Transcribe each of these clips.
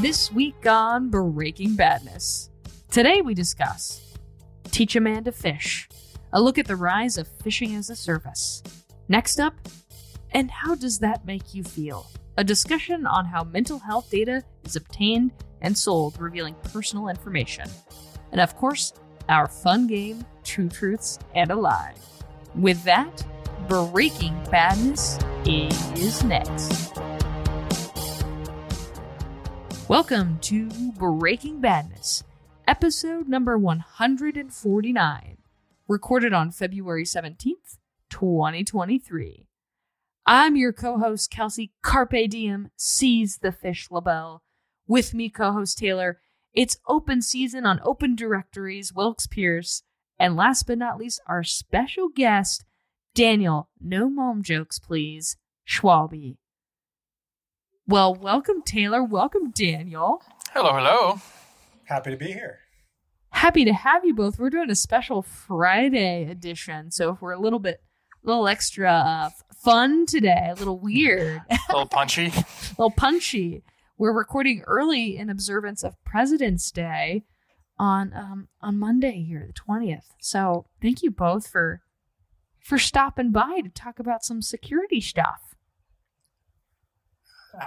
This week on Breaking Badness. Today we discuss Teach a Man to Fish, a look at the rise of fishing as a service. Next up, and how does that make you feel? A discussion on how mental health data is obtained and sold, revealing personal information. And of course, our fun game, True Truths and a Lie. With that, Breaking Badness is next. Welcome to Breaking Badness, episode number 149, recorded on February 17th, 2023. I'm your co host, Kelsey Carpe Diem, Seize the Fish LaBelle. With me, co host Taylor. It's open season on open directories, Wilkes Pierce. And last but not least, our special guest, Daniel, no mom jokes, please, Schwalbe. Well, welcome, Taylor. Welcome, Daniel. Hello, hello. Happy to be here. Happy to have you both. We're doing a special Friday edition, so if we're a little bit, a little extra uh, fun today, a little weird, a little punchy, a little punchy. We're recording early in observance of President's Day on um, on Monday here, the twentieth. So thank you both for for stopping by to talk about some security stuff. Uh,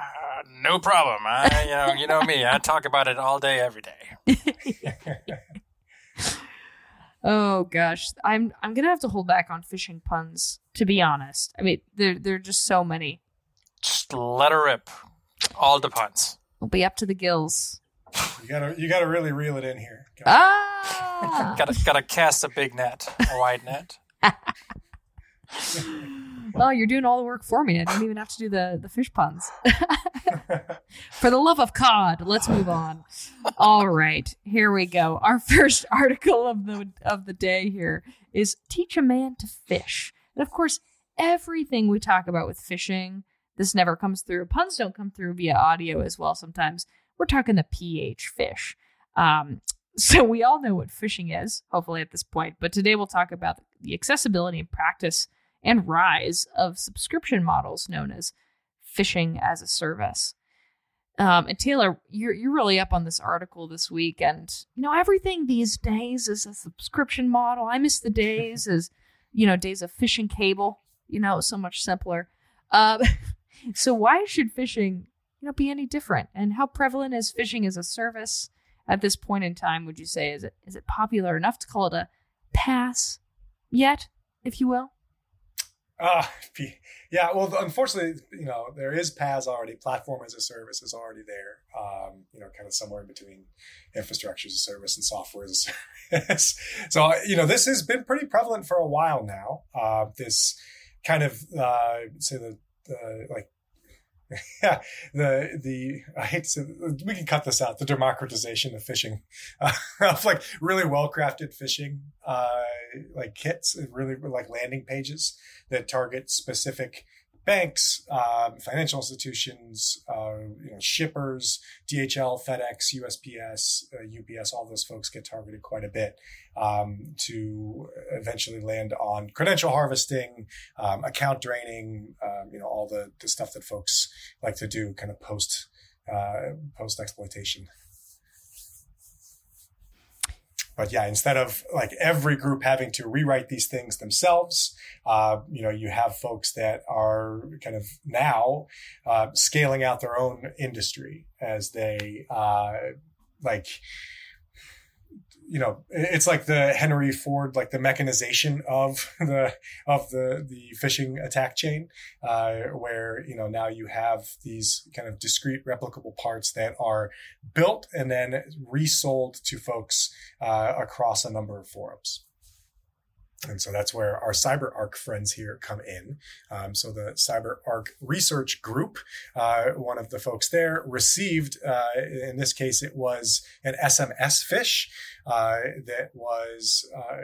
no problem. I, you know, you know me. I talk about it all day, every day. oh gosh, I'm I'm gonna have to hold back on fishing puns. To be honest, I mean there there are just so many. Just let her rip. All the puns. We'll be up to the gills. You gotta you gotta really reel it in here. Ah! gotta gotta cast a big net, a wide net. oh, you're doing all the work for me. I didn't even have to do the, the fish puns. for the love of cod, let's move on. All right, here we go. Our first article of the of the day here is teach a man to fish. And of course, everything we talk about with fishing, this never comes through. Puns don't come through via audio as well sometimes. We're talking the pH fish. Um, so we all know what phishing is, hopefully at this point. But today we'll talk about the accessibility and practice and rise of subscription models known as phishing as a service. Um, and Taylor, you're you're really up on this article this week, and you know everything these days is a subscription model. I miss the days as you know days of fishing cable. You know, so much simpler. Uh, so why should phishing you know be any different? And how prevalent is phishing as a service at this point in time? Would you say is it is it popular enough to call it a pass yet, if you will? Uh, yeah, well, unfortunately, you know, there is PaaS already. Platform as a service is already there. Um, you know, kind of somewhere in between infrastructure as a service and software as a service. so, you know, this has been pretty prevalent for a while now. Uh, this kind of, uh, say the, the like the the I hate to say, we can cut this out. The democratization of phishing, uh, of like really well crafted phishing, uh, like kits, really like landing pages that target specific banks, um, financial institutions, uh, you know, shippers, DHL, FedEx, USPS, uh, UPS, all those folks get targeted quite a bit um, to eventually land on credential harvesting, um, account draining, um, you know, all the, the stuff that folks like to do kind of post uh, post exploitation but yeah, instead of like every group having to rewrite these things themselves, uh, you know, you have folks that are kind of now uh, scaling out their own industry as they uh, like you know, it's like the Henry Ford, like the mechanization of the of the the phishing attack chain, uh, where you know now you have these kind of discrete replicable parts that are built and then resold to folks uh, across a number of forums. And so that's where our CyberArk friends here come in. Um, so the CyberArk research group, uh, one of the folks there received, uh, in this case, it was an SMS fish uh, that was uh,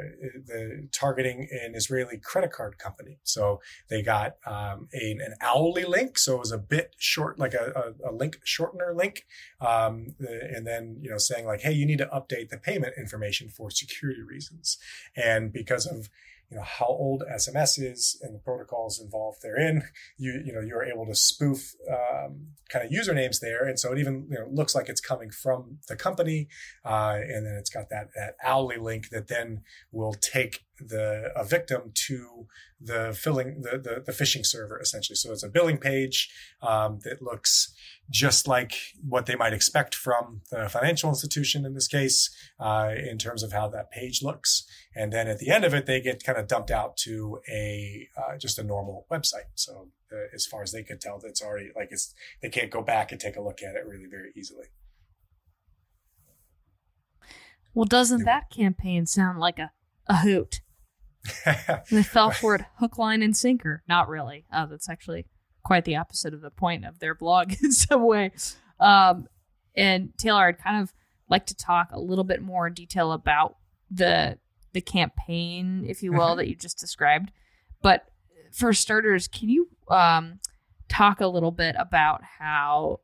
the targeting an Israeli credit card company. So they got um, a, an Owly link. So it was a bit short, like a, a, a link shortener link. Um, and then, you know, saying like, hey, you need to update the payment information for security reasons. And because of you know how old SMS is and the protocols involved therein. You you know you're able to spoof um, kind of usernames there, and so it even you know looks like it's coming from the company, uh, and then it's got that that Owly link that then will take the a victim to the filling the, the, the phishing server essentially. So it's a billing page um, that looks just like what they might expect from the financial institution in this case, uh, in terms of how that page looks. And then at the end of it, they get kind of dumped out to a uh, just a normal website. So uh, as far as they could tell, that's already like it's they can't go back and take a look at it really very easily. Well, doesn't that campaign sound like a, a hoot? They fell for it hook, line, and sinker. Not really. Uh, that's actually quite the opposite of the point of their blog in some way. Um, and Taylor, I'd kind of like to talk a little bit more in detail about the the campaign, if you will, Mhm. that you just described. But for starters, can you um, talk a little bit about how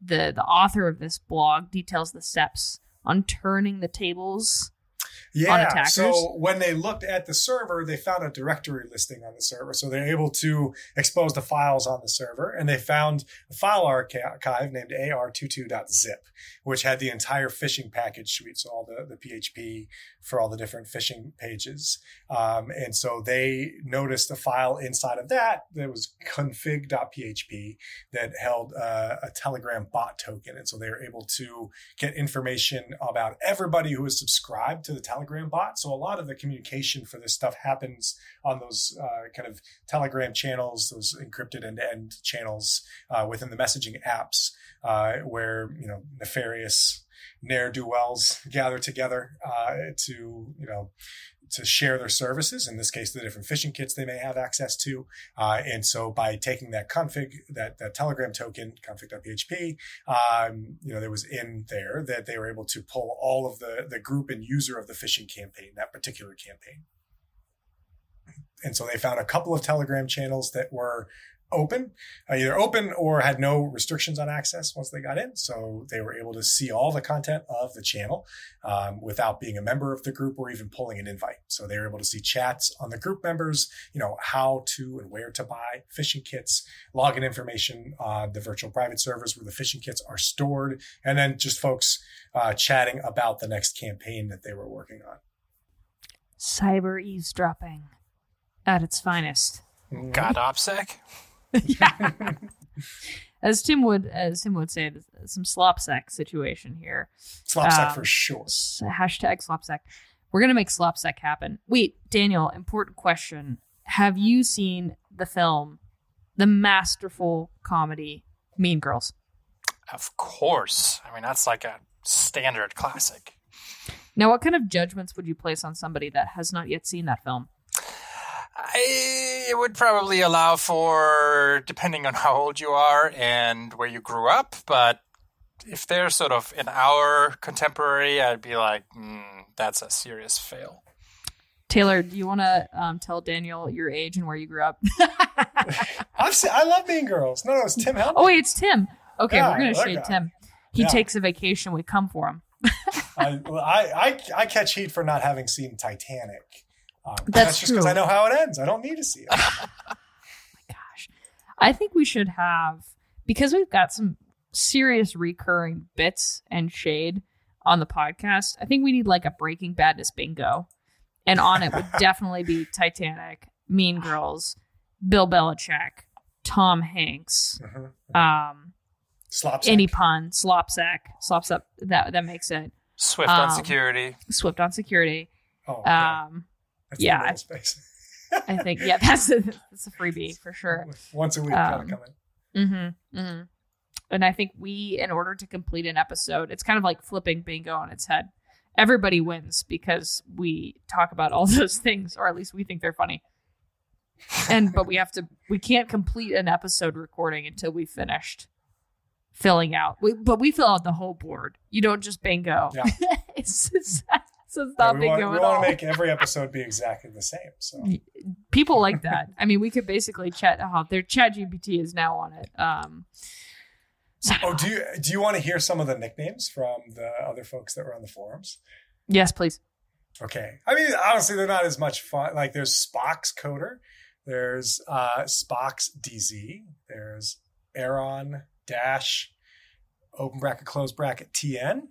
the the author of this blog details the steps on turning the tables? Yeah. So when they looked at the server, they found a directory listing on the server. So they're able to expose the files on the server. And they found a file archive named ar22.zip, which had the entire phishing package suite. So all the, the PHP for all the different phishing pages. Um, and so they noticed a file inside of that that was config.php that held uh, a Telegram bot token. And so they were able to get information about everybody who was subscribed to the Telegram bot. So a lot of the communication for this stuff happens on those uh, kind of Telegram channels, those encrypted end-to-end channels uh, within the messaging apps, uh, where you know nefarious ne'er do wells gather together uh, to you know to share their services. In this case, the different phishing kits they may have access to. Uh, and so by taking that config, that, that Telegram token, config.php, um, you know, that was in there that they were able to pull all of the, the group and user of the phishing campaign, that particular campaign. And so they found a couple of Telegram channels that were open, uh, either open or had no restrictions on access once they got in. So they were able to see all the content of the channel um, without being a member of the group or even pulling an invite. So they were able to see chats on the group members, you know, how to and where to buy phishing kits, login information on the virtual private servers where the phishing kits are stored, and then just folks uh, chatting about the next campaign that they were working on. Cyber eavesdropping at its finest. God OPSEC? Yeah. As Tim would, as Tim would say, some slopsec situation here. Slopsec Um, for sure. Hashtag slopsec. We're gonna make slopsec happen. Wait, Daniel. Important question. Have you seen the film, the masterful comedy Mean Girls? Of course. I mean, that's like a standard classic. Now, what kind of judgments would you place on somebody that has not yet seen that film? I it would probably allow for depending on how old you are and where you grew up, but if they're sort of in our contemporary, I'd be like, mm, that's a serious fail. Taylor, do you want to um, tell Daniel your age and where you grew up? I've seen, I love Mean Girls. No, no, it's Tim Helming. oh, wait, it's Tim. Okay, Yeah, we're gonna that shade guy. Tim. He Yeah. takes a vacation. We come for him. I, well, I, I, I catch heat for not having seen Titanic. Um, That's just because. I know how it ends. I don't need to see it. Oh my gosh, I think we should have because we've got some serious recurring bits and shade on the podcast. I think we need like a Breaking Badness bingo, and on it would definitely be Titanic, Mean Girls, Bill Belichick, Tom Hanks, Mhm. um, Slopsec. any pun, Slopsec, Slopsec. That that makes it Swift on Um, security. Swift on security. Oh, yeah. Um, That's yeah, I- think yeah, that's a that's a freebie for sure. Once a week, Um, gotta come in. Mm-hmm. mm-hmm. And I think we, in order to complete an episode, it's kind of like flipping bingo on its head. Everybody wins because we talk about all those things, or at least we think they're funny. And but we have to, we can't complete an episode recording until we finished filling out. We, but we fill out the whole board. You don't just bingo. Yeah. it's, it's, it's Yeah, not we want, we want to make every episode be exactly the same. So people like that. I mean, we could basically chat. Oh, their Chat GPT is now on it. Um, so, Oh, do you do you want to hear some of the nicknames from the other folks that were on the forums? yes, please. Okay. I mean, honestly, they're not as much fun. Like there's Spock's coder, there's uh, Spock's DZ, there's Aaron dash open bracket close bracket TN.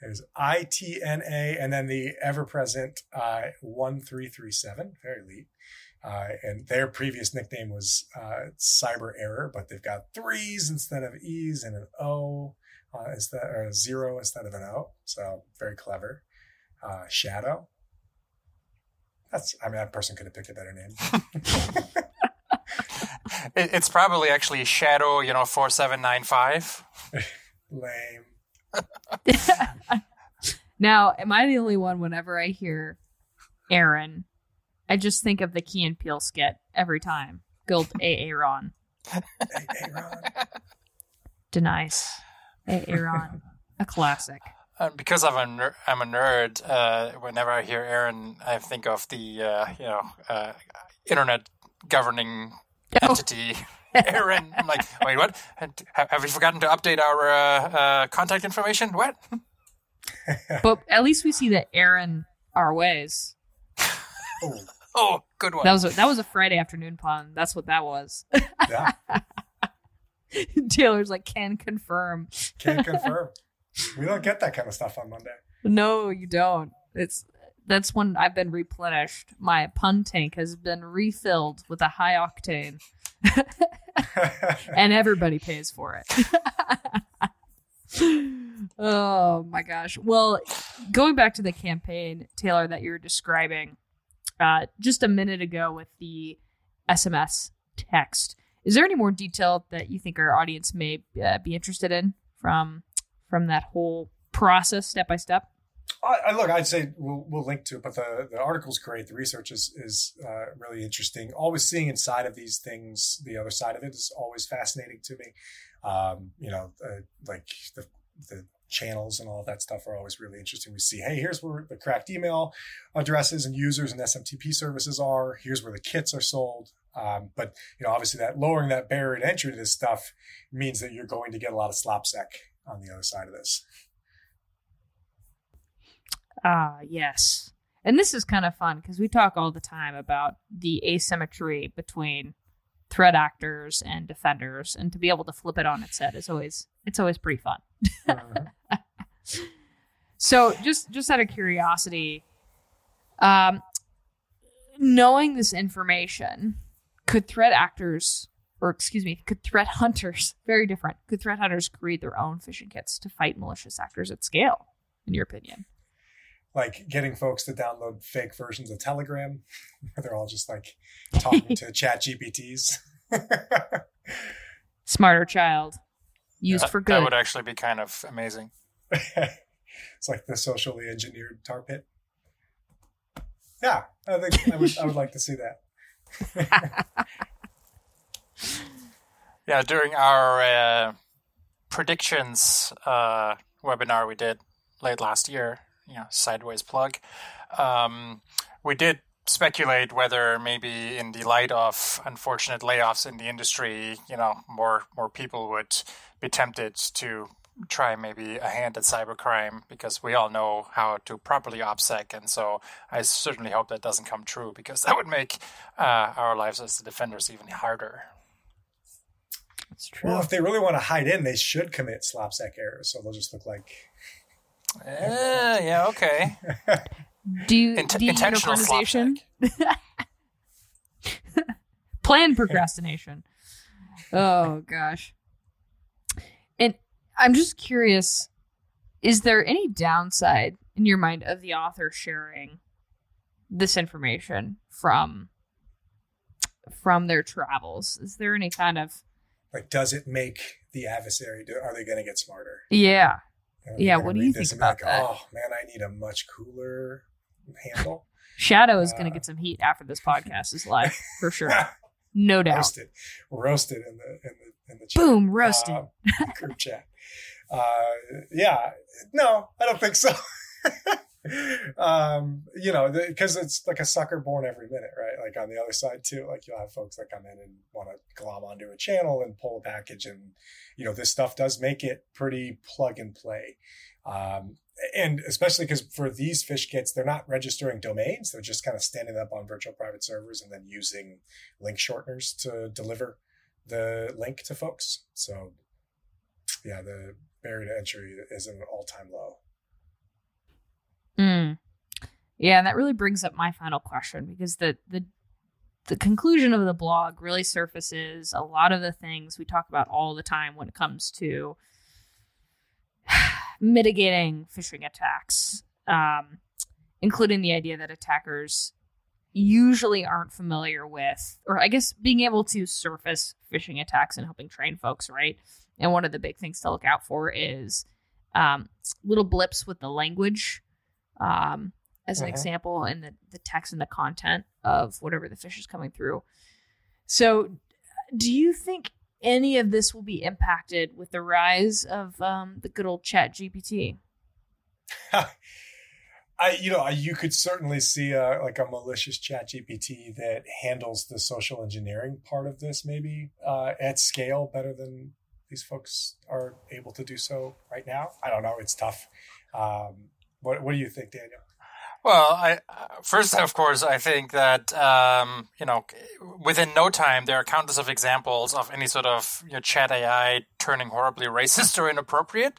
There's ITNA and then the ever present uh, 1337, very elite. Uh, and their previous nickname was uh, Cyber Error, but they've got threes instead of E's and an O uh, instead or a zero instead of an O. So very clever. Uh, Shadow. That's I mean that person could have picked a better name. It's probably actually Shadow, you know, four seven nine five. Lame. now, am I the only one whenever I hear Aaron, I just think of the Key and Peele skit every time. Guild Aaron. Hey, hey, Denies. Aaron. A classic. Uh, because I'm a ner- I'm a nerd. Uh, whenever I hear Aaron, I think of the uh, you know uh, internet governing Oh. Entity. Aaron, I'm like, wait, what? Have, have we forgotten to update our uh, uh, contact information? What? But at least we see that Aaron our ways. Oh, Oh, good one. That was a, that was a Friday afternoon pun. That's what that was. yeah, Taylor's like can confirm. can confirm. We don't get that kind of stuff on Monday. No, you don't. It's that's when I've been replenished. My pun tank has been refilled with a high octane, and everybody pays for it. oh my gosh. Well, going back to the campaign, Taylor, that you were describing uh, just a minute ago with the SMS text, is there any more detail that you think our audience may uh, be interested in from from that whole process, step by step? I, I look, I'd say we'll, we'll link to it, but the, the article's great. The research is, is uh, really interesting. Always seeing inside of these things, the other side of it is always fascinating to me. Um, you know, uh, like the, the channels and all that stuff are always really interesting. We see, hey, here's where the cracked email addresses and users and SMTP services are. Here's where the kits are sold. Um, but you know, obviously, that lowering that barrier to entry to this stuff means that you're going to get a lot of slopsec on the other side of this. Ah, yes. And this is kind of fun because we talk all the time about the asymmetry between threat actors and defenders, and to be able to flip it on its head is always it's always pretty fun. Uh, So, just just out of curiosity, um, knowing this information, could threat actors, or excuse me, could threat hunters, very different, could threat hunters create their own phishing kits to fight malicious actors at scale? In your opinion? Like getting folks to download fake versions of Telegram, where they're all just like talking to Chat GPTs. Smarter child, used That- for good. That would actually be kind of amazing. it's like the socially engineered tar pit. Yeah, I think I would, I would like to see that. Yeah, during our uh, predictions uh, webinar we did late last year, you know, sideways plug, um, we did speculate whether maybe in the light of unfortunate layoffs in the industry, you know, more more people would be tempted to try maybe a hand at cybercrime because we all know how to properly OPSEC, and so I certainly hope that doesn't come true because that would make uh, our lives as the defenders even harder. That's true. Well, if they really want to hide in, they should commit slopsec errors, so they'll just look like. Uh, yeah, okay. Do you Int- do you intentional uniformization? slapstick. Planned procrastination. Oh gosh. And I'm just curious, is there any downside in your mind of the author sharing this information from from their travels? Is there any kind of Like, does it make the adversary? Do, are they going to get smarter? yeah. Know, Yeah, what do you think and about that? Oh man, I need a much cooler handle. Shadow is going to Uh, get some heat after this podcast is live for sure. No doubt. roasted, roasted in the in the in the chat. Boom, roasted. Uh, group chat. Uh, yeah, no, I don't think so. Um, you know, because it's like a sucker born every minute, right? Like on the other side too, like you'll have folks that come in and want to glom onto a channel and pull a package, and you know, this stuff does make it pretty plug and play. Um, and especially because for these phish kits, they're not registering domains; they're just kind of standing up on virtual private servers and then using link shorteners to deliver the link to folks. So, yeah, the barrier to entry is an all-time low. Mm. Yeah, and that really brings up my final question because the the the conclusion of the blog really surfaces a lot of the things we talk about all the time when it comes to mitigating phishing attacks, um, including the idea that attackers usually aren't familiar with, or I guess being able to surface phishing attacks and helping train folks, right? And one of the big things to look out for is um, little blips with the language um, as an Mhm. example, and the, the text and the content of whatever the fish is coming through. So, do you think any of this will be impacted with the rise of um, the good old Chat GPT? I, you know, you could certainly see a, like a malicious chat GPT that handles the social engineering part of this maybe uh, at scale better than these folks are able to do so right now. I don't know. It's tough. Um, what, what do you think, Daniel? Well, I uh, first, of course, I think that um, you know, within no time, there are countless of examples of any sort of you know, chat AI turning horribly racist or inappropriate.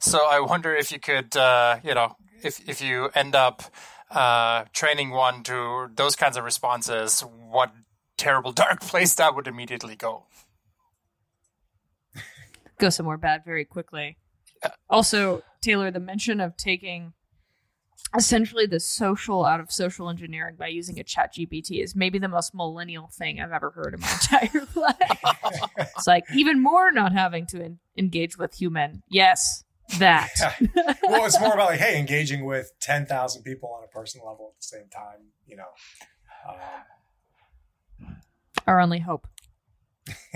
So I wonder if you could, uh, you know, if if you end up uh, training one to those kinds of responses, what terrible dark place that would immediately go. Go somewhere bad very quickly. Also, Taylor, the mention of taking essentially the social out of social engineering by using a chat GPT is maybe the most millennial thing I've ever heard in my entire life. it's like even more not having to en- engage with human. Yes, that. well, it's more about like, hey, engaging with 10,000 people on a personal level at the same time, you know. Um, Our only hope.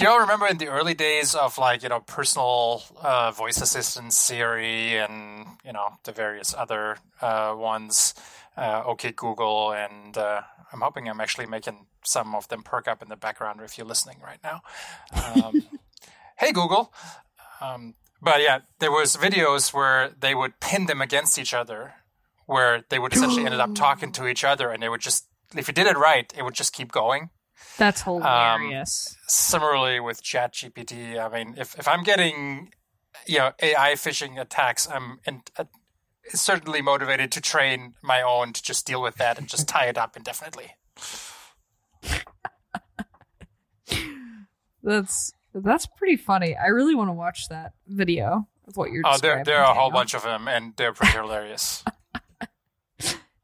Do y'all remember in the early days of like you know personal uh, voice assistant Siri and you know the various other uh, ones, uh, OK Google, and uh, I'm hoping I'm actually making some of them perk up in the background if you're listening right now. Um, hey Google, um, but yeah, there was videos where they would pin them against each other, where they would essentially ended up talking to each other, and they would just if you did it right, it would just keep going That's hilarious. similarly with ChatGPT, I mean, if, if I'm getting, you know, AI phishing attacks, I'm in, uh, certainly motivated to train my own to just deal with that and just tie it up indefinitely. that's that's pretty funny. I really want to watch that video of what you're Oh, there there are a whole bunch of them, and they're pretty hilarious.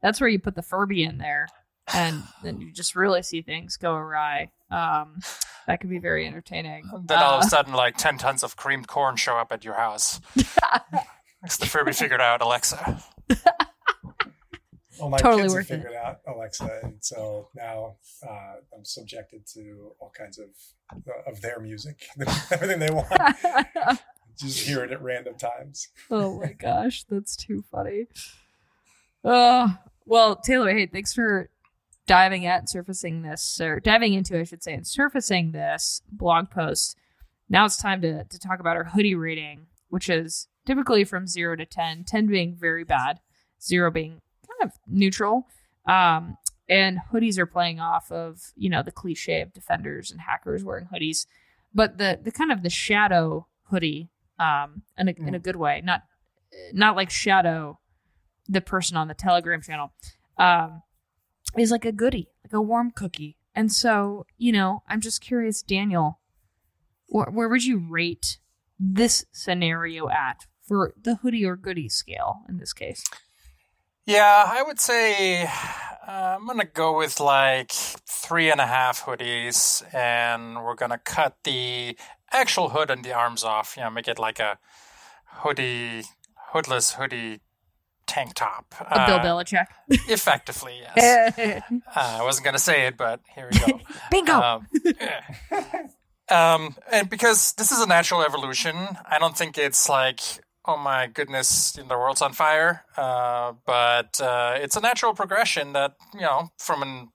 That's where you put the Furby in there, and then you just really see things go awry. Um, that could be very entertaining. Then all of Uh, a sudden, like ten tons of creamed corn show up at your house. It's the Furby figured out Alexa. well, my Totally kids have worth it. figured out Alexa, and so now uh, I'm subjected to all kinds of uh, of their music, everything they want. Just hear it at random times. oh my gosh, that's too funny. Uh, well, Taylor, hey, thanks for diving at and surfacing this, or diving into, I should say, and surfacing this blog post. Now it's time to, to talk about our hoodie rating, which is typically from zero to 10, 10 being very bad, zero being kind of neutral. Um, and hoodies are playing off of, you know, the cliche of defenders and hackers wearing hoodies. But the, the kind of the shadow hoodie, um, in a, in a good way, not, not like shadow the person on the telegram channel um is like a goodie like a warm cookie and so you know i'm just curious daniel wh- where would you rate this scenario at for the hoodie or goodie scale in this case Yeah, I would say uh, I'm gonna go with like three and a half hoodies, and we're gonna cut the actual hood and the arms off. You know, make it like a hoodie, hoodless hoodie tank top. a bill Uh, belichick Effectively, yes. uh, I wasn't gonna say it, but here we go. bingo Um, um, and because this is a natural evolution, I don't think it's like oh my goodness, the world's on fire. Uh, but uh, it's a natural progression that, you know, from a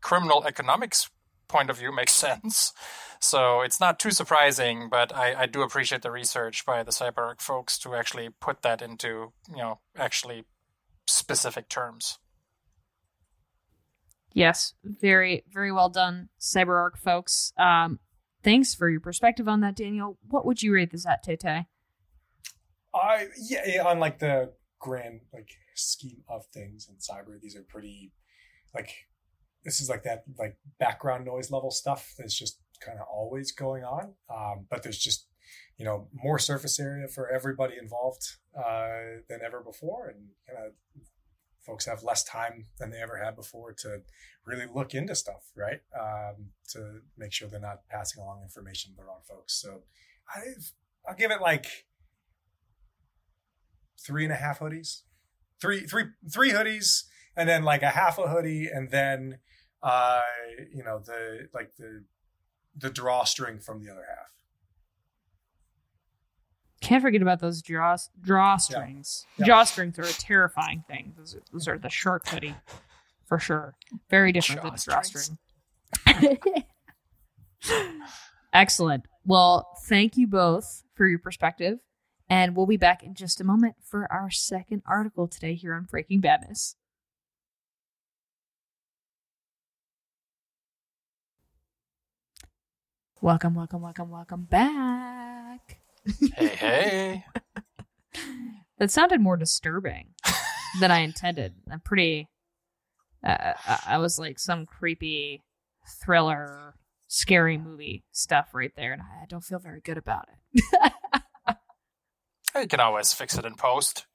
criminal economics point of view makes sense. So it's not too surprising, but I, I do appreciate the research by the CyberArk folks to actually put that into, you know, actually specific terms. Yes, very, very well done, CyberArk folks. Um, thanks for your perspective on that, Daniel. What would you rate this at, Tete? I yeah, on like the grand like scheme of things in cyber, these are pretty like this is like that like background noise level stuff that's just kind of always going on. Um, but there's just you know more surface area for everybody involved uh, than ever before, and kind of folks have less time than they ever had before to really look into stuff, right? Um, to make sure they're not passing along information to the wrong folks. So I've, I'll give it like three and a half hoodies, three, three, three hoodies, and then like a half a hoodie, and then uh, you know the like the the drawstring from the other half. Can't forget about those draw drawstrings. Yeah. Drawstrings are a terrifying thing. Those are, those are the shark hoodie for sure. Very different than the drawstring. Excellent. Well, thank you both for your perspective. And we'll be back in just a moment for our second article today here on Breaking Badness. Welcome, welcome, welcome, welcome back. Hey, hey. That sounded more disturbing than I intended. I'm pretty. Uh, I- was like some creepy thriller, scary movie stuff right there, and I don't feel very good about it. You can always fix it in post.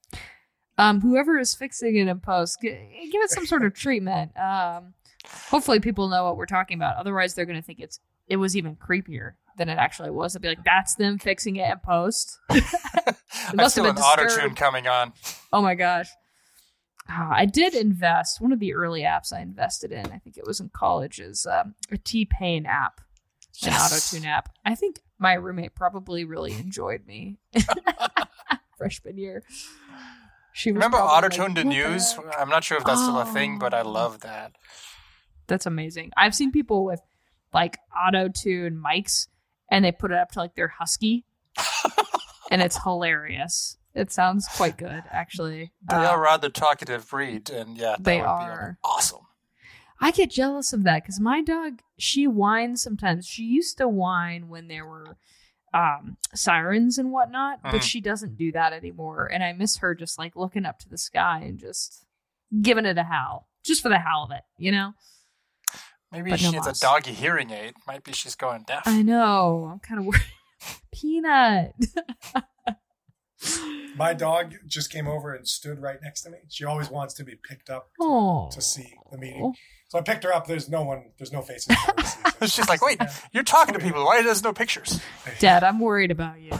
um, whoever is fixing it in post, give it some sort of treatment. Um, hopefully, people know what we're talking about. Otherwise, they're going to think it's it was even creepier than it actually was. They'll be like, "That's them fixing it in post." I must have been an auto tune coming on. Oh my gosh. Ah, I did invest. One of the early apps I invested in, I think it was in college, is um, a T Pain app, an Yes. auto tune app. I think my roommate probably really enjoyed me freshman year. She was Remember auto tune like, the news? I'm not sure if that's still a thing, but I Oh. love that. That's amazing. I've seen people with like auto tune mics, and they put it up to like their husky, and it's hilarious. It sounds quite good, actually. They Um, are rather talkative breed, and yeah, that they would be are. awesome. I get jealous of that because my dog, she whines sometimes. She used to whine when there were um, sirens and whatnot, Mhm. but she doesn't do that anymore. And I miss her just like looking up to the sky and just giving it a howl, just for the howl of it, you know? Maybe But she no needs moss. a doggy hearing aid. Might be she's going deaf. I know. I'm kind of worried. Peanut. My dog just came over and stood right next to me. She always wants to be picked up Oh. to see the meeting. So I picked her up. There's no one. There's no faces. for her to see. So She's like, wait, you're talking to people. Why there's no pictures? Dad, I'm worried about you.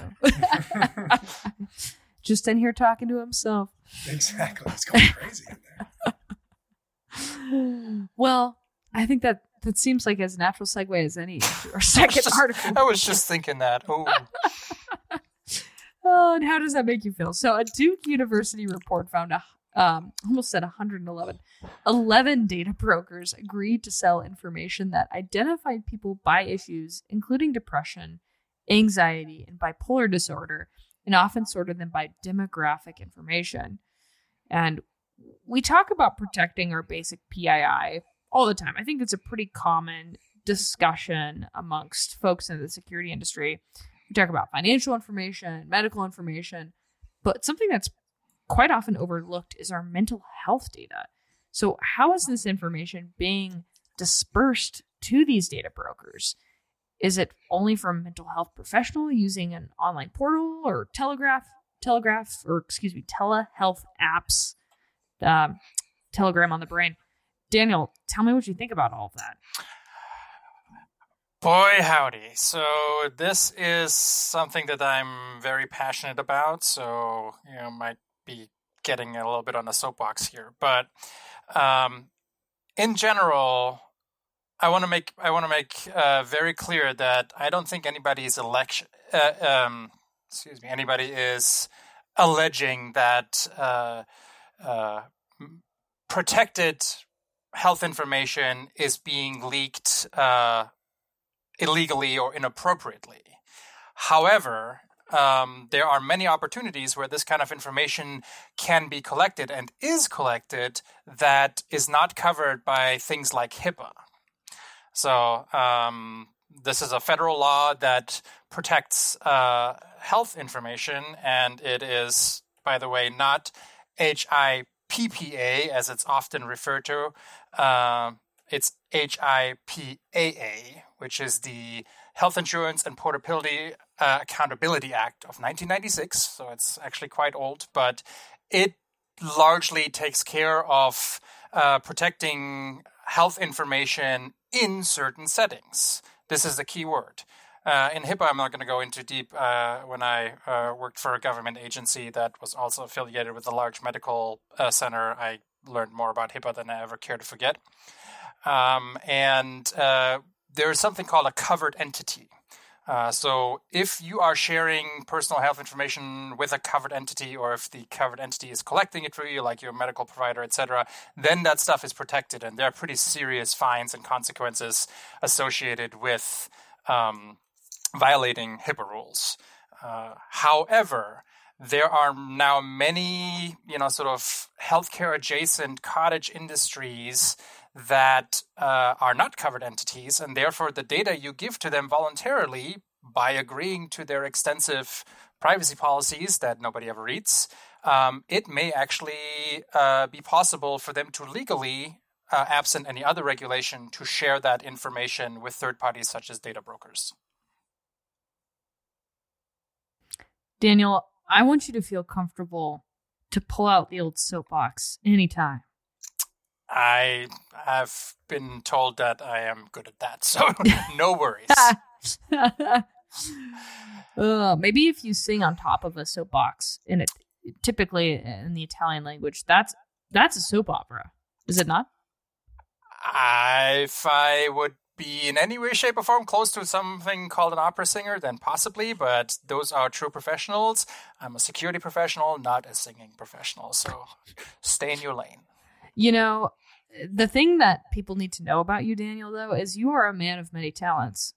just in here talking to himself. exactly. It's going crazy in there. well, I think that that seems like as natural segue as any or second just- article. I was just thinking that. Oh, Oh, and how does that make you feel? So, a Duke University report found a um, almost said 111. 11 data brokers agreed to sell information that identified people by issues, including depression, anxiety, and bipolar disorder, and often sorted them by demographic information. And we talk about protecting our basic PII all the time. I think it's a pretty common discussion amongst folks in the security industry. We talk about financial information, medical information, but something that's quite often overlooked is our mental health data. So, how is this information being dispersed to these data brokers? Is it only from mental health professional using an online portal or telegraph, telegraph, or excuse me, telehealth apps, um, telegram on the brain? Daniel, tell me what you think about all of that. boy, howdy. So, this is something that I'm very passionate about. So, you know, might be getting a little bit on the soapbox here. But um, in general, I want to make I want to make uh, very clear that I don't think anybody's election uh, um, excuse me anybody is alleging that uh, uh, protected health information is being leaked uh, illegally or inappropriately. However, um, there are many opportunities where this kind of information can be collected and is collected that is not covered by things like HIPAA. So, um, this is a federal law that protects uh, health information, and it is, by the way, not HIPPA as it's often referred to. Uh, it's HIPAA, which is the Health Insurance and Portability uh, Accountability Act of 1996. So it's actually quite old, but it largely takes care of uh, protecting health information in certain settings. This is the key word. Uh, in HIPAA, I'm not going to go into deep. Uh, when I uh, worked for a government agency that was also affiliated with a large medical uh, center, I learned more about HIPAA than I ever care to forget. Um, and uh, there is something called a covered entity. Uh, so if you are sharing personal health information with a covered entity, or if the covered entity is collecting it for you, like your medical provider, etc., then that stuff is protected, and there are pretty serious fines and consequences associated with um, violating HIPAA rules. Uh, however, there are now many, you know, sort of healthcare adjacent cottage industries that uh, are not covered entities, and therefore the data you give to them voluntarily by agreeing to their extensive privacy policies that nobody ever reads, um, it may actually uh, be possible for them to legally, uh, absent any other regulation, to share that information with third parties such as data brokers. Daniel, I want you to feel comfortable to pull out the old soapbox anytime. I have been told that I am good at that, so no worries. uh, maybe if you sing on top of a soapbox, in it, typically in the Italian language, that's that's a soap opera, is it not? I, if I would be in any way, shape, or form close to something called an opera singer, then possibly, but those are true professionals. I'm a security professional, not a singing professional, so stay in your lane. You know, the thing that people need to know about you, Daniel, though, is you are a man of many talents.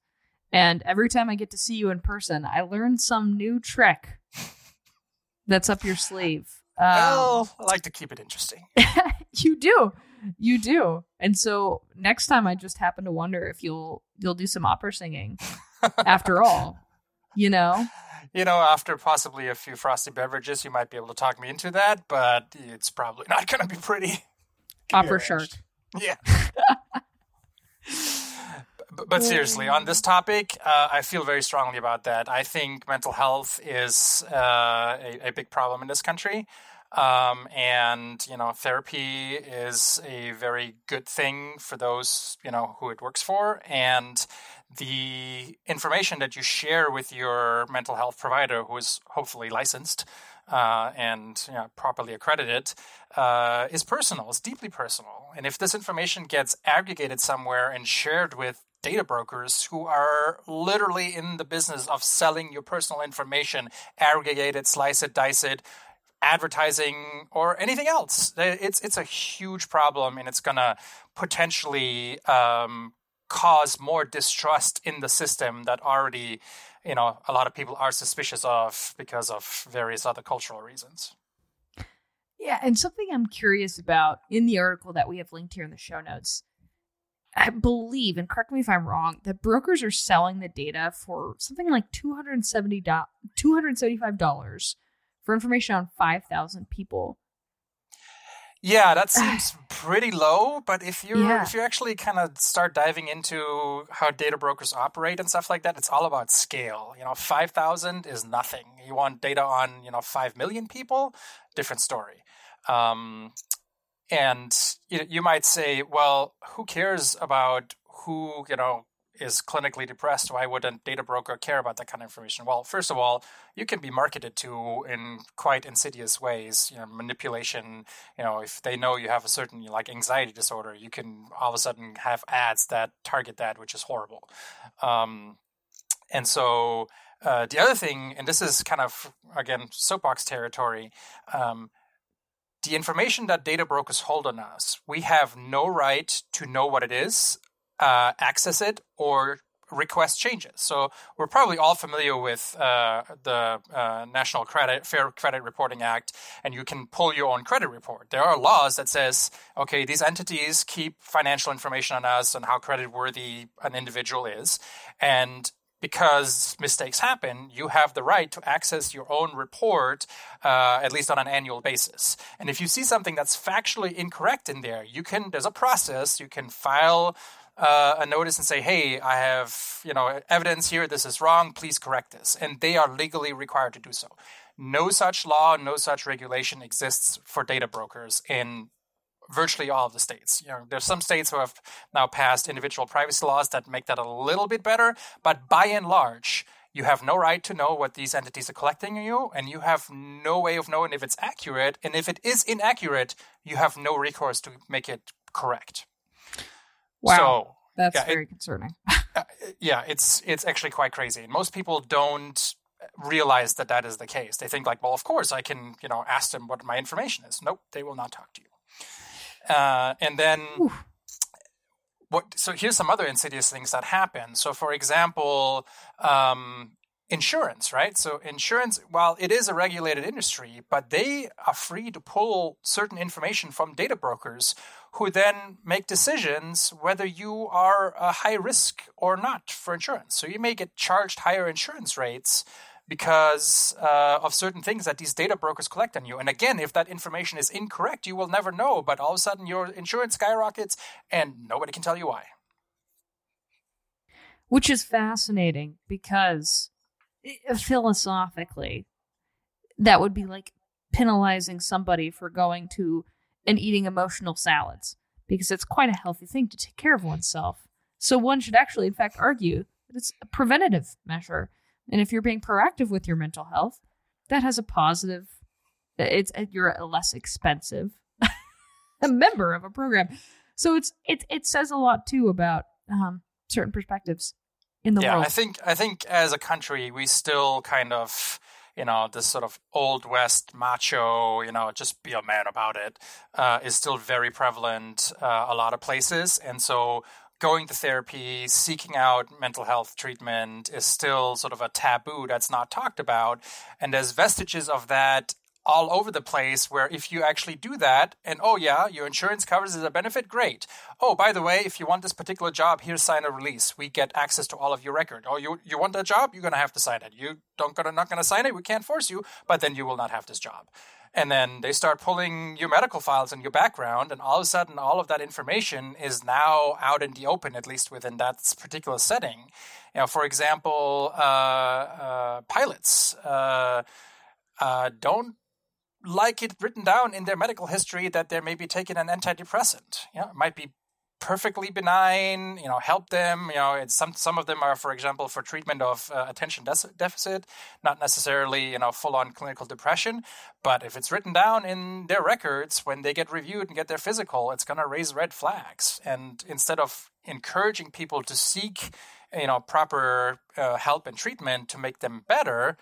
And every time I get to see you in person, I learn some new trick that's up your sleeve. Um, well, I like to keep it interesting. you do, you do. And so next time, I just happen to wonder if you'll you'll do some opera singing. after all, you know. You know, after possibly a few frosty beverages, you might be able to talk me into that, but it's probably not going to be pretty. Opera shark. Yeah. but, but, seriously, on this topic, uh, I feel very strongly about that. I think mental health is uh, a, a, big problem in this country. Um, and you know, therapy is a very good thing for those you know who it works for, and the information that you share with your mental health provider, who is hopefully licensed, uh, and you know, properly accredited uh, is personal, It's deeply personal. And if this information gets aggregated somewhere and shared with data brokers who are literally in the business of selling your personal information, aggregate it, slice it, dice it, advertising or anything else. It's it's a huge problem, and it's gonna potentially um, cause more distrust in the system that already you know a lot of people are suspicious of because of various other cultural reasons. Yeah, and something I'm curious about in the article that we have linked here in the show notes. I believe, and correct me if I'm wrong, that brokers are selling the data for something like $270, $275 for information on 5,000 people. Yeah, that seems pretty low. But if you yeah. if you actually kind of start diving into how data brokers operate and stuff like that, it's all about scale. You know, five thousand is nothing. You want data on you know five million people, different story. Um, and you, you might say, well, who cares about who you know is clinically depressed, why would a data broker care about that kind of information? Well, first of all, you can be marketed to in quite insidious ways. You know, manipulation. You know, if they know you have a certain like anxiety disorder, you can all of a sudden have ads that target that, which is horrible. Um, and so uh, the other thing, and this is kind of again soapbox territory. Um, the information that data brokers hold on us, we have no right to know what it is, uh, access it, or request changes. So we're probably all familiar with uh, the uh, National Credit Fair Credit Reporting Act, and you can pull your own credit report. There are laws that says, okay, these entities keep financial information on us and how credit worthy an individual is, and because mistakes happen, you have the right to access your own report, uh, at least on an annual basis. And if you see something that's factually incorrect in there, you can. There's a process. You can file uh, a notice and say, "Hey, I have you know evidence here. This is wrong. Please correct this." And they are legally required to do so. No such law, no such regulation exists for data brokers in virtually all of the states. You know, there's some states who have now passed individual privacy laws that make that a little bit better, but by and large, you have no right to know what these entities are collecting you, and you have no way of knowing if it's accurate. And if it is inaccurate, you have no recourse to make it correct. Wow, so, that's yeah, very it, concerning. uh, yeah, it's it's actually quite crazy. Most people don't realize that that is the case. They think like, well, of course I can, you know, ask them what my information is. Nope, they will not talk to you. Uh, and then. What, so here's some other insidious things that happen. So, for example, um, insurance, right? So insurance, while it is a regulated industry, but they are free to pull certain information from data brokers who then make decisions whether you are a high risk or not for insurance. So you may get charged higher insurance rates because uh, of certain things that these data brokers collect on you. And again, if that information is incorrect, you will never know. But all of a sudden, your insurance skyrockets, and nobody can tell you why. Which is fascinating because philosophically, that would be like penalizing somebody for going to and eating emotional salads because it's quite a healthy thing to take care of oneself. So one should actually, in fact, argue that it's a preventative measure. And if you're being proactive with your mental health, that has a positive. It's you're a less expensive a member of a program. So it's it it says a lot too about um, certain perspectives in the yeah, world. I think I think as a country we still kind of you know, this sort of old west macho, you know, just be a man about it, uh, is still very prevalent uh, a lot of places. And so going to therapy, seeking out mental health treatment is still sort of a taboo that's not talked about. And there's vestiges of that all over the place where if you actually do that and oh yeah your insurance covers as a benefit great. Oh by the way if you want this particular job here sign a release. We get access to all of your record. Oh you you want that job? You're going to have to sign it. You don't gonna not going to sign it. We can't force you but then you will not have this job. And then they start pulling your medical files and your background and all of a sudden all of that information is now out in the open at least within that particular setting. You know for example uh, uh, pilots uh, uh don't like it written down in their medical history that they're maybe taking an antidepressant. Know, it might be perfectly benign, you know, help them. You know, some some of them are, for example, for treatment of uh, attention de- deficit, not necessarily you know full on clinical depression. But if it's written down in their records when they get reviewed and get their physical, it's going to raise red flags. And instead of encouraging people to seek, you know, proper uh, help and treatment to make them better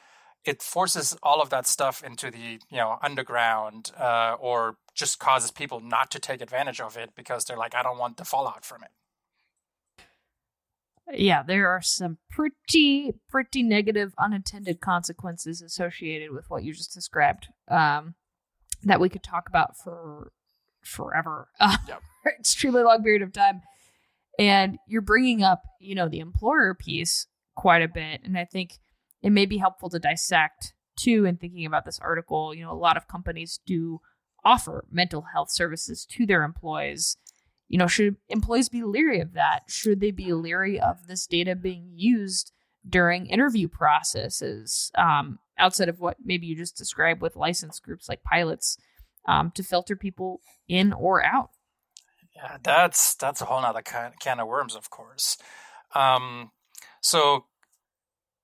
it forces all of that stuff into the you know underground uh, or just causes people not to take advantage of it because they're like i don't want the fallout from it. Yeah there are some pretty pretty negative unintended consequences associated with what you just described um, that we could talk about for forever. Yep. extremely long period of time. And you're bringing up you know the employer piece quite a bit and i think it may be helpful to dissect too in thinking about this article. You know, a lot of companies do offer mental health services to their employees. You know, should employees be leery of that? Should they be leery of this data being used during interview processes um, outside of what maybe you just described with license groups like pilots um, to filter people in or out? Yeah, that's that's a whole nother can, can of worms, of course. Um, so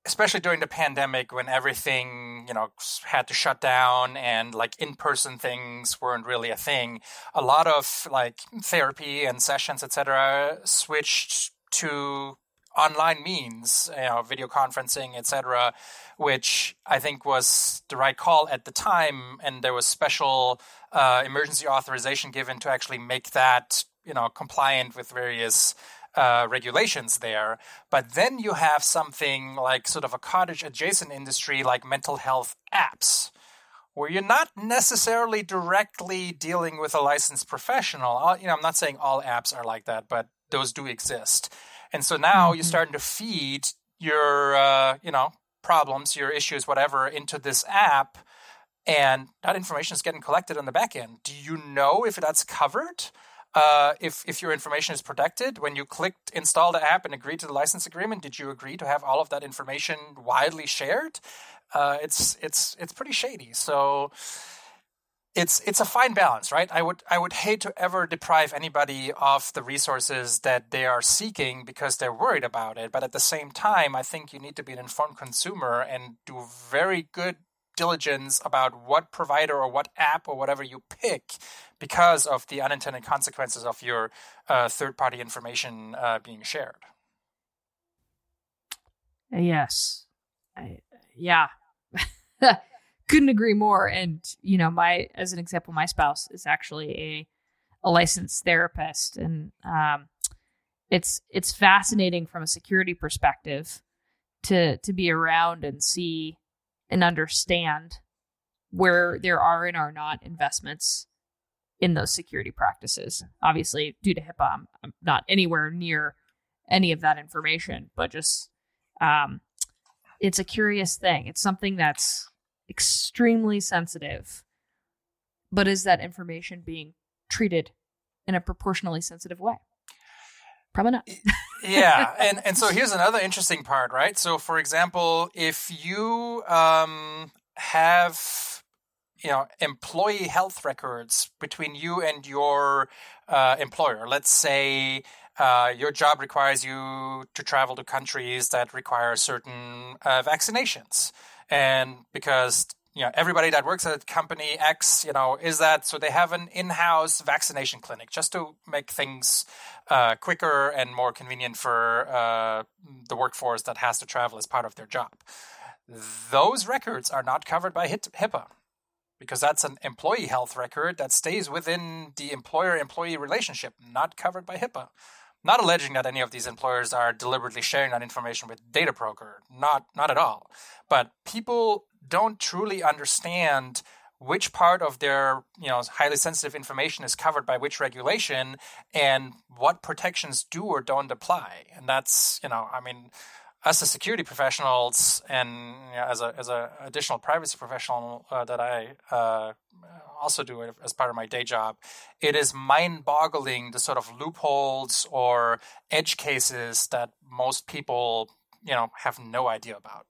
especially during the pandemic when everything you know had to shut down and like in-person things weren't really a thing a lot of like therapy and sessions etc switched to online means, you know, video conferencing, etc., which I think was the right call at the time, and there was special uh, emergency authorization given to actually make that, you know, compliant with various uh, regulations there. But then you have something like sort of a cottage adjacent industry like mental health apps, where you're not necessarily directly dealing with a licensed professional. You know, I'm not saying all apps are like that, but those do exist. And so now mm-hmm. you're starting to feed your, uh, you know, problems, your issues, whatever, into this app. And that information is getting collected on the back end. Do you know if that's covered? Uh, if if your information is protected, when you clicked install the app and agreed to the license agreement, did you agree to have all of that information widely shared? Uh, it's it's it's pretty shady. So it's it's a fine balance, right? I would I would hate to ever deprive anybody of the resources that they are seeking because they're worried about it. But at the same time, I think you need to be an informed consumer and do very good diligence about what provider or what app or whatever you pick because of the unintended consequences of your uh, third party information uh, being shared. Yes. I, yeah. Couldn't agree more. And, you know, my, as an example, my spouse is actually a, a licensed therapist. And, um, it's, it's fascinating from a security perspective to, to be around and see and understand where there are and are not investments in those security practices. Obviously, due to HIPAA, I'm, not anywhere near any of that information, but just um, it's a curious thing. It's something that's extremely sensitive, but is that information being treated in a proportionally sensitive way? Probably not. Yeah, and and so here's another interesting part, right? So, for example, if you um, have you know employee health records between you and your uh, employer, let's say. Uh, your job requires you to travel to countries that require certain uh, vaccinations. And because you know everybody that works at company X, you know, is that so they have an in-house vaccination clinic just to make things uh, quicker and more convenient for uh, the workforce that has to travel as part of their job. Those records are not covered by HIPAA because that's an employee health record that stays within the employer-employee relationship, not covered by HIPAA. Not alleging that any of these employers are deliberately sharing that information with data broker, not not at all. But people don't truly understand which part of their you know highly sensitive information is covered by which regulation and what protections do or don't apply and that's you know i mean us as security professionals and you know, as a as a additional privacy professional uh, that I uh, also do as part of my day job, it is mind-boggling the sort of loopholes or edge cases that most people you know have no idea about.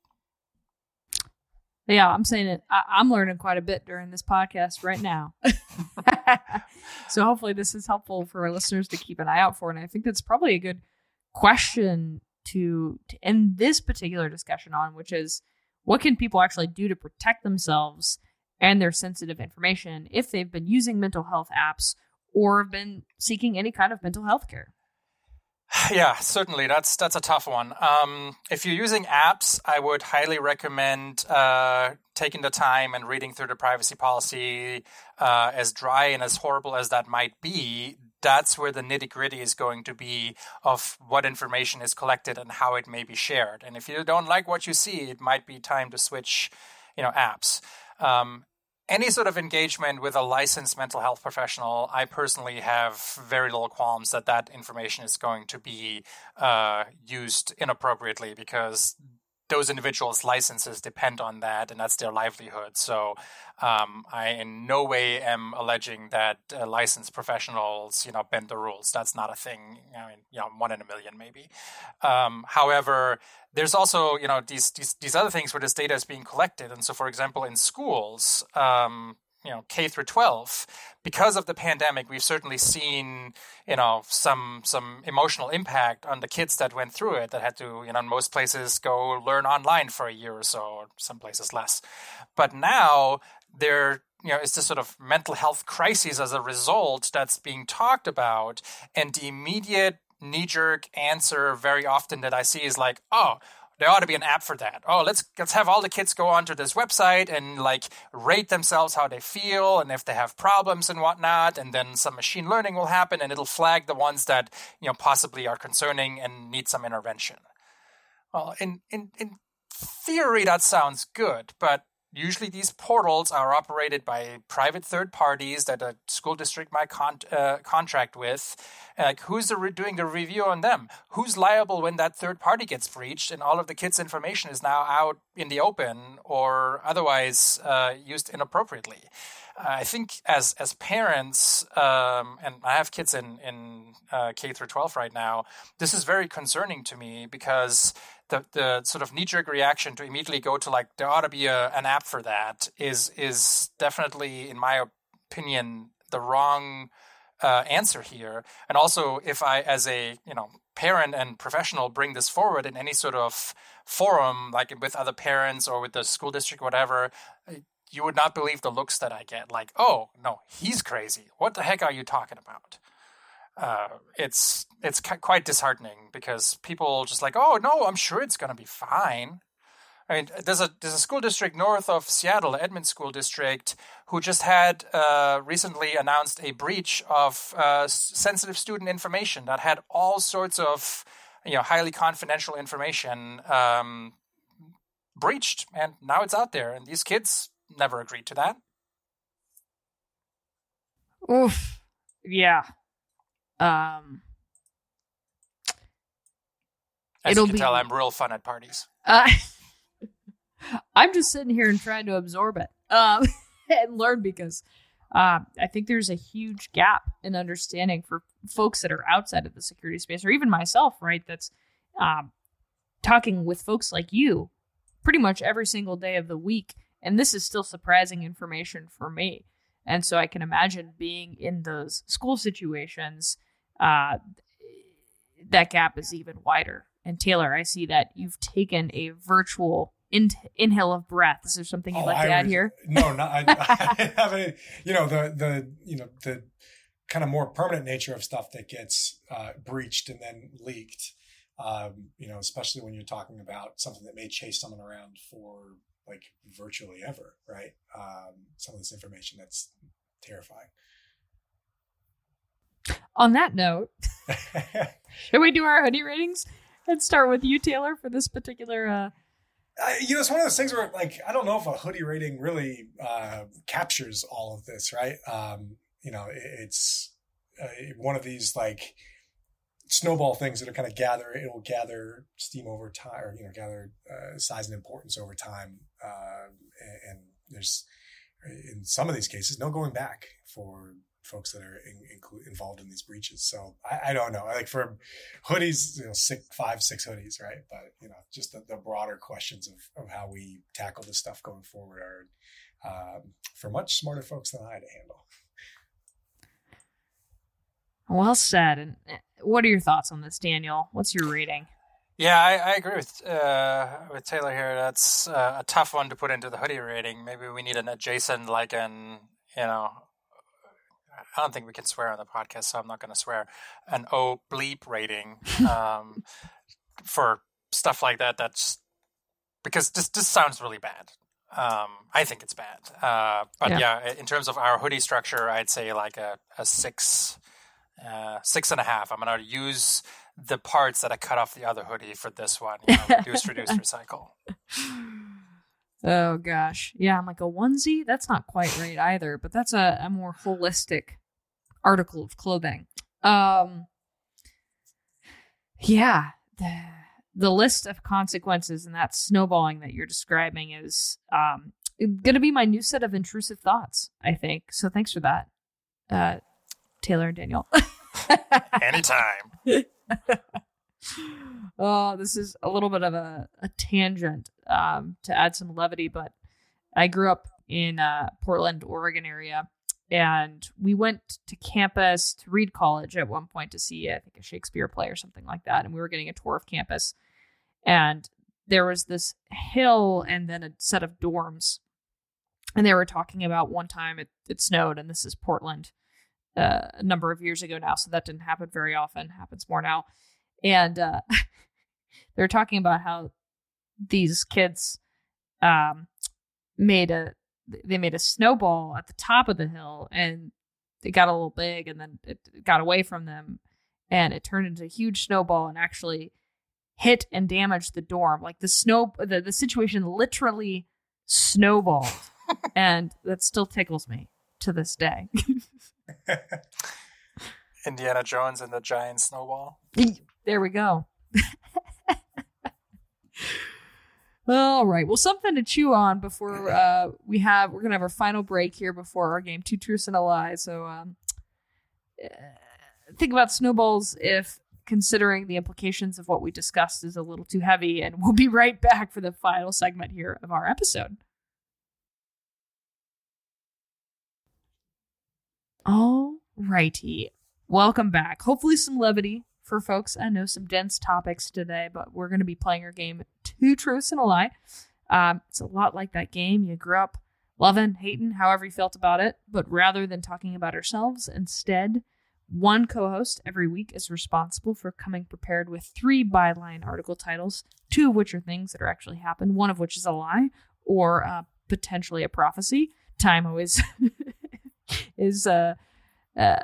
Yeah, I'm saying it. I, am learning quite a bit during this podcast right now. so hopefully this is helpful for our listeners to keep an eye out for. And I think that's probably a good question to, to end this particular discussion on, which is what can people actually do to protect themselves and their sensitive information if they've been using mental health apps or have been seeking any kind of mental health care? Yeah, certainly. That's that's a tough one. Um, if you're using apps, I would highly recommend uh, taking the time and reading through the privacy policy. Uh, as dry and as horrible as that might be, that's where the nitty gritty is going to be of what information is collected and how it may be shared. And if you don't like what you see, it might be time to switch, you know, apps. Um, any sort of engagement with a licensed mental health professional, I personally have very little qualms that that information is going to be uh, used inappropriately because those individuals' licenses depend on that, and that's their livelihood. So, um, I in no way am alleging that uh, licensed professionals, you know, bend the rules. That's not a thing. I mean, you know, one in a million maybe. Um, however, there's also you know these, these these other things where this data is being collected, and so, for example, in schools, um, you know K through 12 because of the pandemic we've certainly seen you know some some emotional impact on the kids that went through it that had to you know in most places go learn online for a year or so or some places less. But now there you know it's this sort of mental health crisis as a result that's being talked about and the immediate knee jerk answer very often that I see is like, oh, there ought to be an app for that. Oh, let's let's have all the kids go onto this website and like rate themselves how they feel and if they have problems and whatnot, and then some machine learning will happen and it'll flag the ones that you know possibly are concerning and need some intervention. Well, in in in theory that sounds good, but Usually, these portals are operated by private third parties that a school district might con- uh, contract with. Like, who's the re- doing the review on them? Who's liable when that third party gets breached and all of the kids' information is now out in the open or otherwise uh, used inappropriately? I think as as parents, um, and I have kids in in uh, K through twelve right now. This is very concerning to me because the the sort of knee jerk reaction to immediately go to like there ought to be a, an app for that is is definitely, in my opinion, the wrong uh, answer here. And also, if I, as a you know parent and professional, bring this forward in any sort of forum, like with other parents or with the school district, whatever, you would not believe the looks that I get. Like, oh no, he's crazy. What the heck are you talking about? Uh, it's it's quite disheartening because people just like, oh no, I'm sure it's going to be fine. I mean, there's a there's a school district north of Seattle, Edmonds School District, who just had uh, recently announced a breach of uh, sensitive student information that had all sorts of you know highly confidential information um, breached, and now it's out there, and these kids never agreed to that. Oof. Yeah. Um. As it'll you can be, tell, I'm real fun at parties. Uh, I'm just sitting here and trying to absorb it um, and learn because uh, I think there's a huge gap in understanding for folks that are outside of the security space, or even myself, right? That's um, talking with folks like you pretty much every single day of the week and this is still surprising information for me. And so I can imagine being in those school situations, uh, that gap is even wider. And Taylor, I see that you've taken a virtual in- inhale of breath. Is there something you'd oh, like to I add was, here? No, not, I, I have any, you know, the, the, you know, the kind of more permanent nature of stuff that gets uh, breached and then leaked. Um, you know, especially when you're talking about something that may chase someone around for like virtually ever, right? Um, some of this information that's terrifying. On that note, should we do our hoodie ratings and start with you, Taylor, for this particular? Uh... Uh, you know, it's one of those things where, like, I don't know if a hoodie rating really uh, captures all of this, right? Um, you know, it, it's uh, one of these like snowball things that are kind of gather it will gather steam over time or you know gather uh, size and importance over time uh, and, and, there's in some of these cases no going back for folks that are in, in, involved in these breaches so I, I, don't know like for hoodies you know six five six hoodies right but you know just the, the broader questions of, of how we tackle this stuff going forward are um, for much smarter folks than i to handle well said and eh, what are your thoughts on this, Daniel? What's your rating? Yeah, I, I agree with uh, with Taylor here. That's uh, a tough one to put into the hoodie rating. Maybe we need an adjacent, like an you know, I don't think we can swear on the podcast, so I'm not going to swear. An O bleep rating um, for stuff like that. That's because this this sounds really bad. Um, I think it's bad. Uh, but yeah. yeah. in terms of our hoodie structure, I'd say like a, a six uh, six and a half. I'm going to use the parts that I cut off the other hoodie for this one. You know, reduce, reduce, recycle. Oh gosh, yeah. I'm like a onesie. That's not quite right either, but that's a, a more holistic article of clothing. Um, yeah, the, the list of consequences and that snowballing that you're describing is um going to be my new set of intrusive thoughts. I think so. Thanks for that. Uh, Taylor and Daniel. Anytime. oh, this is a little bit of a, a tangent um, to add some levity, but I grew up in uh, Portland, Oregon area, and we went to campus to Reed College at one point to see, I think, a Shakespeare play or something like that. And we were getting a tour of campus, and there was this hill and then a set of dorms. And they were talking about one time it, it snowed, and this is Portland uh, a number of years ago now, so that didn't happen very often. Happens more now, and uh, they're talking about how these kids um, made a they made a snowball at the top of the hill, and it got a little big, and then it got away from them, and it turned into a huge snowball, and actually hit and damaged the dorm. Like the snow, the the situation literally snowballed, and that still tickles me to this day. Indiana Jones and the giant snowball. there we go. All right. Well, something to chew on before uh, we have. We're gonna have our final break here before our game, two truths and a lie. So, um, uh, think about snowballs if considering the implications of what we discussed is a little too heavy, and we'll be right back for the final segment here of our episode. All righty. Welcome back. Hopefully, some levity for folks. I know some dense topics today, but we're going to be playing our game Two Truths and a Lie. Um, it's a lot like that game you grew up loving, hating, however you felt about it. But rather than talking about ourselves, instead, one co host every week is responsible for coming prepared with three byline article titles, two of which are things that are actually happened, one of which is a lie or uh, potentially a prophecy. Time always is uh, uh,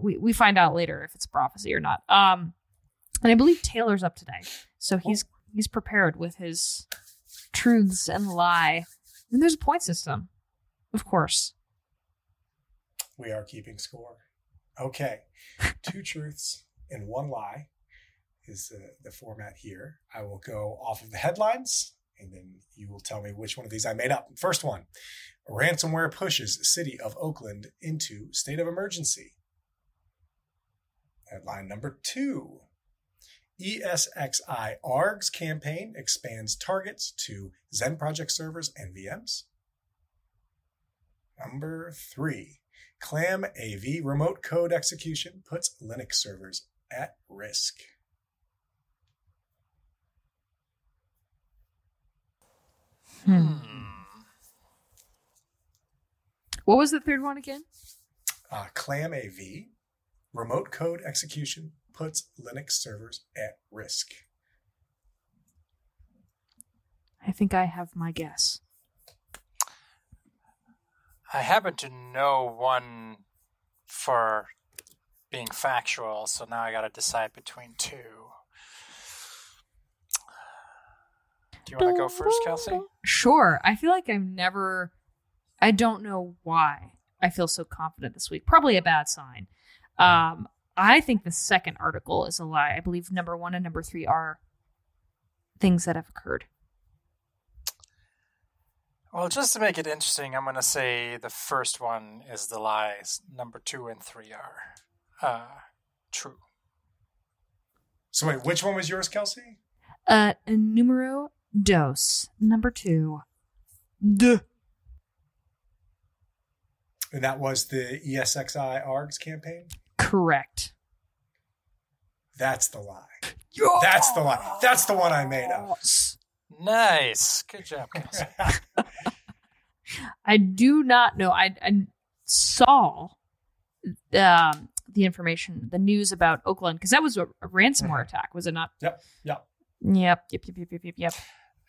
we we find out later if it's a prophecy or not. Um, and I believe Taylor's up today, so he's he's prepared with his truths and lie. And there's a point system, of course. We are keeping score. Okay, two truths and one lie is uh, the format here. I will go off of the headlines and then you will tell me which one of these I made up. First one ransomware pushes city of Oakland into state of emergency. Headline number two ESXiArgs campaign expands targets to Xen Project servers and VMs. Number three ClamAV remote code execution puts Linux servers at risk. Hmm. What was the third one again? Uh, ClamAV remote code execution puts Linux servers at risk. I think I have my guess. I happen to know one for being factual, so now I got to decide between two. Do you want to go first, Kelsey? Sure. I feel like I've never. I don't know why I feel so confident this week. Probably a bad sign. Um, I think the second article is a lie. I believe number one and number three are things that have occurred. Well, just to make it interesting, I'm going to say the first one is the lies. Number two and three are uh, true. So wait, which one was yours, Kelsey? Uh, numero dos. Number two. Duh. And that was the ESXiArgs campaign? Correct. That's the lie. That's the lie. That's the one I made up. Nice. Good job, Kelsey. I do not know. I, I saw um, the information, the news about Oakland, because that was a, a ransomware attack, was it not? Yep. Yep. Yep. Yep. Yep. Yep. Yep. Yep. Yep.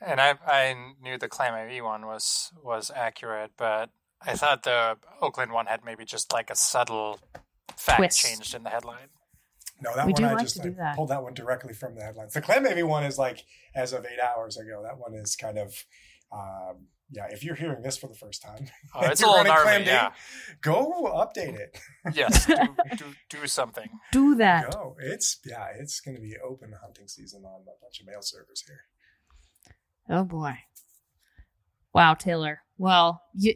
And I I knew the ClamAV one was was accurate, but I thought the Oakland one had maybe just like a subtle fact Twist. changed in the headline. No, that We one do I like just to do I that. pulled that one directly from the headlines. The ClamAV one is like as of eight hours ago. That one is kind of um, yeah. If you're hearing this for the first time, Oh, it's a little running gnarly, yeah. Go update it. Yes, do, do, do something. Do that. Go. It's yeah. It's going to be open hunting season on a bunch of mail servers here. Oh boy. Wow, Taylor. Well, you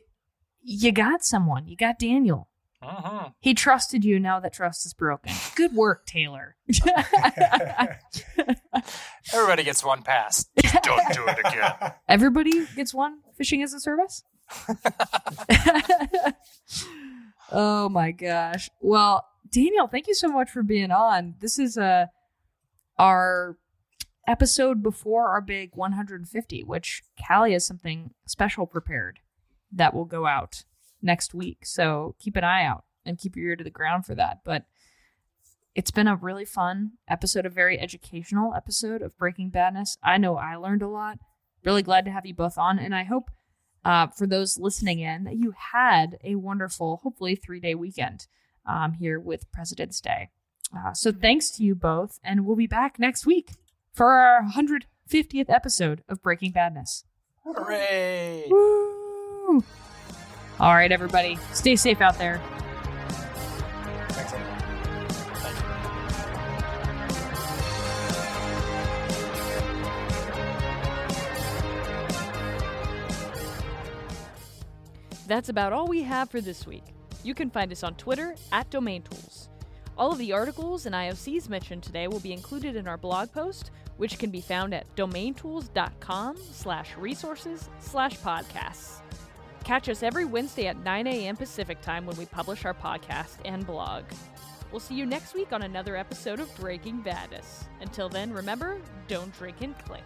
you got someone. You got Daniel. Hmm He trusted you now that trust is broken. Good work, Taylor. Everybody gets one pass. Just don't do it again. Everybody gets one phishing as a service? oh my gosh. Well, Daniel, thank you so much for being on. This is uh, our episode before our big 150, which Callie has something special prepared that will go out next week. So keep an eye out and keep your ear to the ground for that. But it's been a really fun episode, a very educational episode of Breaking Badness. I know I learned a lot. Really glad to have you both on, and I hope uh, for those listening in that you had a wonderful, hopefully three day weekend um, here with President's Day. Uh, so thanks to you both, and we'll be back next week for our 150th episode of Breaking Badness. Hooray! Woo! All right, everybody, stay safe out there. Thanks. That's about all we have for this week. You can find us on Twitter at DomainTools. All of the articles and IOCs mentioned today will be included in our blog post, which can be found at domaintools.com slash resources slash podcasts. Catch us every Wednesday at 9 a.m. Pacific time when we publish our podcast and blog. We'll see you next week on another episode of Breaking Badness. Until then, remember, don't drink and click.